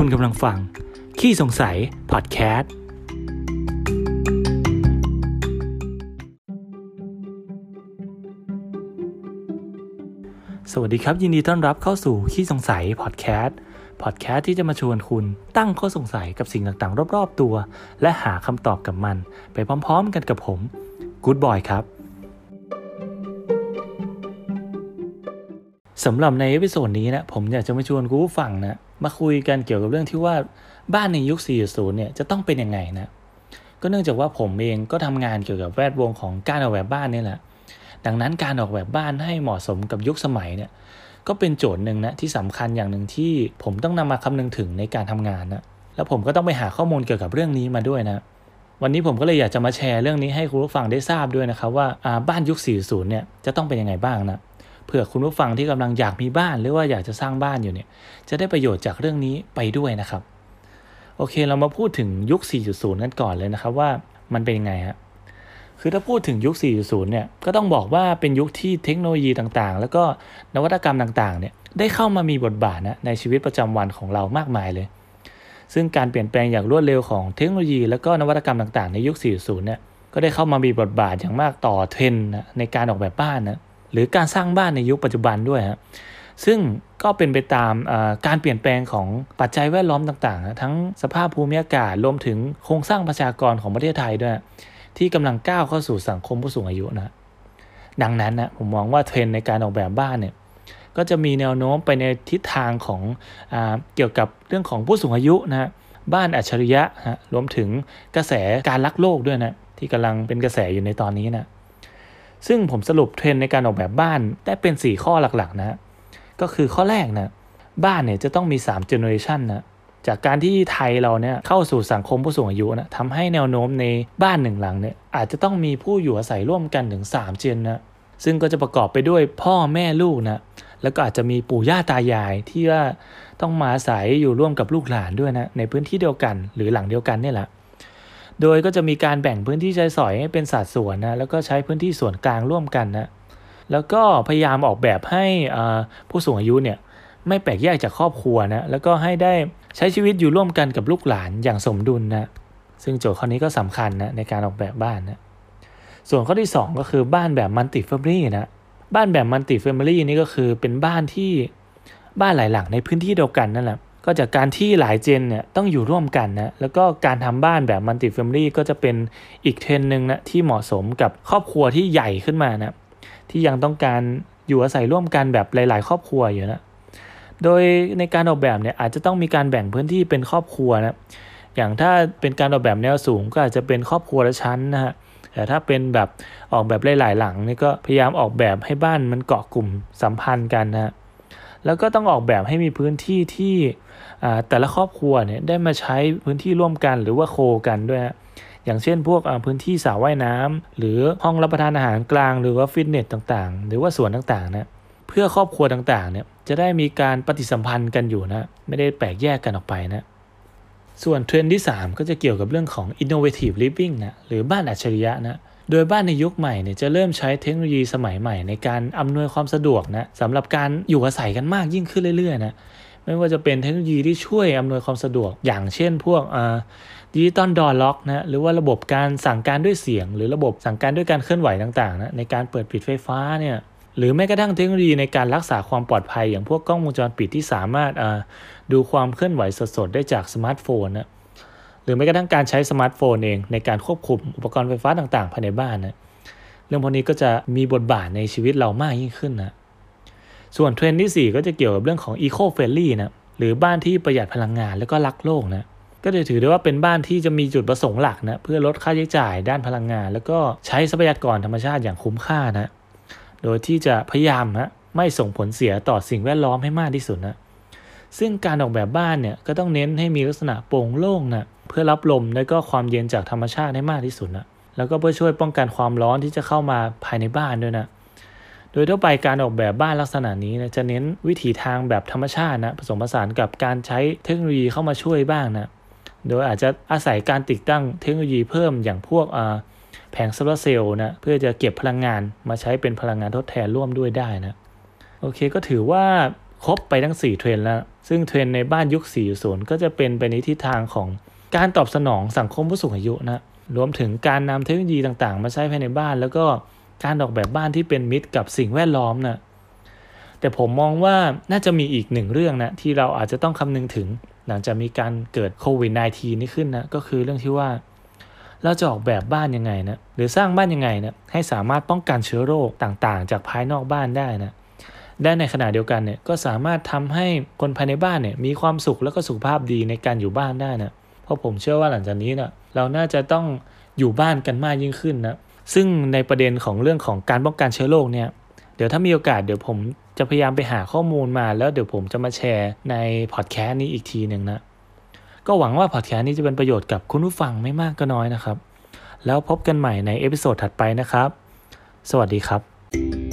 คุณกำลังฟัง ขี้สงสัย พอดแคสต์ สวัสดีครับ ยินดีต้อนรับเข้าสู่ขี้สงสัย พอดแคสต์ พอดแคสต์ที่จะมาชวนคุณตั้งข้อสงสัยกับสิ่งต่างๆ รอบๆตัว และหาคำตอบกับมัน ไปพร้อมๆกันกับผมกู๊ดบอยครับสำหรับใน episode นี้นะผมอยากจะมาชวนคุณผู้ฟังนะ มาคุยกันเกี่ยวกับเรื่องที่ว่าบ้านในยุค 4.0 เนี่ยจะต้องเป็นยังไงนะก็เนื่องจากว่าผมเองก็ทำงานเกี่ยวกับแวดวงของการออกแบบบ้านนี่แหละ ดังนั้นการออกแบบบ้านให้เหมาะสมกับยุคสมัยเนี่ยก็เป็นโจทย์หนึ่งนะที่สำคัญอย่างหนึ่งที่ผมต้องนำมาคำนึงถึงในการทำงานนะแล้วผมก็ต้องไปหาข้อมูลเกี่ยวกับเรื่องนี้มาด้วยนะวันนี้ผมก็เลยอยากจะมาแชร์เรื่องนี้ให้คุณผู้ฟังได้ทราบด้วยนะครับว่าบ้านยุค 40 เนี่ยจะต้องเป็นยังไงบ้างนะ เผื่อคุณผู้ฟังที่กำลังอยากมีบ้าน หรือว่าอยากจะสร้างบ้านอยู่เนี่ย จะได้ประโยชน์จากเรื่องนี้ไปด้วยนะครับ โอเคเรามาพูดถึงยุค 4.0 กันก่อนเลยนะครับว่ามันเป็นยังไงฮะคือถ้าพูดถึงยุค 4.0 เนี่ยก็ต้องบอกว่าเป็นยุคที่เทคโนโลยีต่างๆ แล้วก็นวัตกรรมต่างๆ เนี่ยได้เข้ามามีบทบาทนะในชีวิตประจำวันของเรามากมายเลย ซึ่งการเปลี่ยนแปลงอย่างรวดเร็วของเทคโนโลยี แล้วก็นวัตกรรมต่างๆ ในยุค 4.0 เนี่ยก็ได้เข้ามามีบทบาทอย่างมากต่อเทรนด์ในการออกแบบบ้านนะ หรือการสร้างบ้านในยุคปัจจุบันด้วยฮะซึ่งก็เป็นไปตามการเปลี่ยนแปลงของปัจจัยแวดล้อมต่างๆ ทั้งสภาพภูมิอากาศรวมถึงโครงสร้างประชากรของประเทศไทยด้วย ที่กำลังก้าวเข้าสู่สังคมผู้สูงอายุนะดังนั้นนะผมมองว่าเทรนในการออกแบบบ้านเนี่ยก็จะมีแนวโน้มไปในทิศทางของอเกี่ยวกับเรื่องของผู้สูงอายุนะบ้านอัจฉริยะฮะรวมถึงกระแสการรักโลกด้วยนะที่กำลังเป็นกระแสอยู่ในตอนนี้นะ ซึ่งผมสรุปเทรนในการออกแบบบ้านได้เป็น 4 ข้อหลักๆนะก็คือข้อแรกนะบ้านเนี่ยจะต้องมี 3 generation นะจากการที่ไทยเราเนี่ยเข้าสู่สังคมผู้สูงอายุนะทำให้แนวโน้มในบ้านหนึ่งหลังเนี่ยอาจจะต้องมีผู้อยู่อาศัยร่วมกันถึง3เจนนะซึ่งก็จะประกอบไปด้วยพ่อแม่ลูกนะแล้วก็อาจจะมีปู่ย่าตายายที่ว่าต้องมาอาศัยอยู่ร่วมกับลูกหลานด้วยนะในพื้นที่เดียวกันหรือหลังเดียวกันนี่แหละ โดยก็จะมีการแบ่งพื้นที่ใช้สอยให้เป็นสัดส่วนนะแล้วก็ใช้พื้นที่ส่วนกลางร่วมกันนะแล้วก็พยายามออกแบบให้ผู้สูงอายุเนี่ยไม่แปลกแยกจากครอบครัวนะแล้วก็ให้ได้ใช้ชีวิตอยู่ร่วมกันกับลูกหลานอย่างสมดุลนะซึ่งโจทย์ข้อนี้ก็สำคัญนะในการออกแบบบ้านนะส่วนข้อที่ 2 ก็คือบ้านแบบ multi-family นะบ้านแบบ multi-family นี่ก็คือเป็นบ้านที่บ้านหลายหลังในพื้นที่เดียวกันนั่นแหละ ก็จากการที่หลาย gen เนี่ยต้องอยู่ร่วมกันนะแล้วก็การทำบ้านแบบ multi-family ก็จะเป็นอีกเทรนด์หนึ่งนะที่เหมาะสมกับครอบครัวที่ใหญ่ขึ้นมานะที่ยังต้องการอยู่อาศัยร่วมกันแบบหลาย ๆ ครอบครัวอยู่นะโดยในการออกแบบเนี่ยอาจจะต้องมีการแบ่งพื้นที่เป็นครอบครัวนะอย่างถ้าเป็นการออกแบบแนวสูงก็อาจจะเป็นครอบครัวละชั้นนะฮะแต่ถ้าเป็นแบบออกแบบหลาย ๆ หลังนี่ก็พยายามออกแบบให้บ้านมันเกาะกลุ่มสัมพันธ์กันนะ แล้วก็ต้องออกแบบให้มีพื้นที่ที่แต่ละครอบครัวเนี่ยได้มาใช้พื้นที่ร่วมกันหรือว่าโคกันด้วย อย่างเช่นพวกพื้นที่สระว่ายน้ำหรือห้องรับประทานอาหารกลาง หรือว่าฟิตเนสต่างๆ หรือว่าสวนต่างๆนะเพื่อครอบครัวต่างๆเนี่ยจะได้มีการปฏิสัมพันธ์กันอยู่นะไม่ได้แปลกแยกกันออกไปนะส่วนเทรนด์ที่ 3 ก็จะเกี่ยวกับเรื่องของ innovative living นะหรือบ้านอัจฉริยะนะ โดยบ้านในยุคใหม่เนี่ยจะเริ่มใช้เทคโนโลยีสมัยใหม่ ในการอำนวยความสะดวกนะสำหรับการอยู่อาศัยกันมากยิ่งขึ้นเรื่อยๆนะไม่ว่าจะเป็นเทคโนโลยีที่ช่วยอำนวยความสะดวก อย่างเช่นพวก digital door lock นะหรือว่าระบบการสั่งการด้วยเสียง หรือระบบสั่งการด้วยการเคลื่อนไหวต่างๆนะในการเปิดปิดไฟฟ้าเนี่ยหรือแม้กระทั่งเทคโนโลยีในการรักษาความปลอดภัย อย่างพวกกล้องวงจรปิดที่สามารถดูความเคลื่อนไหวสดๆได้จากสมาร์ทโฟนนะ หรือแม้กระทั่งการใช้สมาร์ทโฟนเองในการควบคุมอุปกรณ์ไฟฟ้าต่างๆภายในบ้านนะเรื่องพวกนี้ก็จะมีบทบาทในชีวิตเรามากยิ่งขึ้นนะส่วนเทรนด์ที่ 4 ก็จะเกี่ยวกับเรื่องของ Eco Friendly นะหรือบ้านที่ประหยัดพลังงานแล้วก็รักโลกนะก็จะถือได้ว่าเป็นบ้านที่จะมีจุดประสงค์หลักนะเพื่อลดค่าใช้จ่ายด้านพลังงาน แล้วก็ใช้ทรัพยากรธรรมชาติอย่างคุ้มค่านะโดยที่จะพยายามนะไม่ส่งผลเสียต่อสิ่งแวดล้อมให้มากที่สุดนะซึ่งการออกแบบบ้านเนี่ยก็ต้องเน้นให้มีลักษณะโปร่งโล่งนะ เพื่อรับลมและก็ความเย็นจากธรรมชาติให้มากที่สุดนะแล้วก็เพื่อช่วยป้องกันความร้อนที่จะเข้ามาภายในบ้านด้วยนะโดยทั่วไปการออกแบบบ้านลักษณะนี้นะจะเน้นวิถีทางแบบธรรมชาตินะผสมผสานกับการใช้เทคโนโลยีเข้ามาช่วยบ้างนะโดยอาจจะอาศัยการติดตั้งเทคโนโลยีเพิ่มอย่างพวกแผงโซลาร์เซลล์นะเพื่อจะเก็บพลังงานมาใช้เป็นพลังงานทดแทนร่วมด้วยได้นะโอเคก็ถือว่าครบไปทั้ง 4 เทรนแล้ว ซึ่งเทรนในบ้านยุค 40 ก็จะเป็นไปในทิศทางของ การตอบสนองสังคมผู้สูงอายุนะรวมถึงการนำเทคโนโลยีต่างๆ มาใช้ภายในบ้าน แล้วก็การออกแบบบ้านที่เป็นมิตรกับสิ่งแวดล้อมนะแต่ผมมองว่าน่าจะมีอีกหนึ่งเรื่องนะที่เราอาจจะต้องคำนึงถึง หลังจากมีการเกิดโควิด -19 นี้ขึ้นนะก็คือเรื่องที่ว่า เราจะออกแบบบ้านยังไงนะหรือสร้างบ้านยังไงนะให้สามารถป้องกันเชื้อโรคต่างๆ จากภายนอกบ้านได้นะได้ในขณะเดียวกันเนี่ยก็สามารถทำให้คนภายในบ้านเนี่ยมีความสุขแล้วก็สุขภาพดีในการอยู่บ้านได้นะ เพราะผมเชื่อว่าหลังจากนี้เนะเราน่าจะต้องอยู่บ้านกันมากยิ่งขึ้นนะซึ่งในประเด็นของเรื่องของการป้องกันเชื้อโรคเนี่ยเดี๋ยวถ้ามีโอกาสเดี๋ยวผมจะพยายามไปหาข้อมูลมาแล้วเดี๋ยวผมจะมาแชร์ในพอดแคสต์นี้อีกทีหนึ่งนะก็หวังว่าพอดแคสต์นี้จะเป็นประโยชน์กับคุณผู้ฟังไม่มากก็น้อยนะครับ แล้วพบกันใหม่ใน episode ถัดไปนะครับ สวัสดีครับ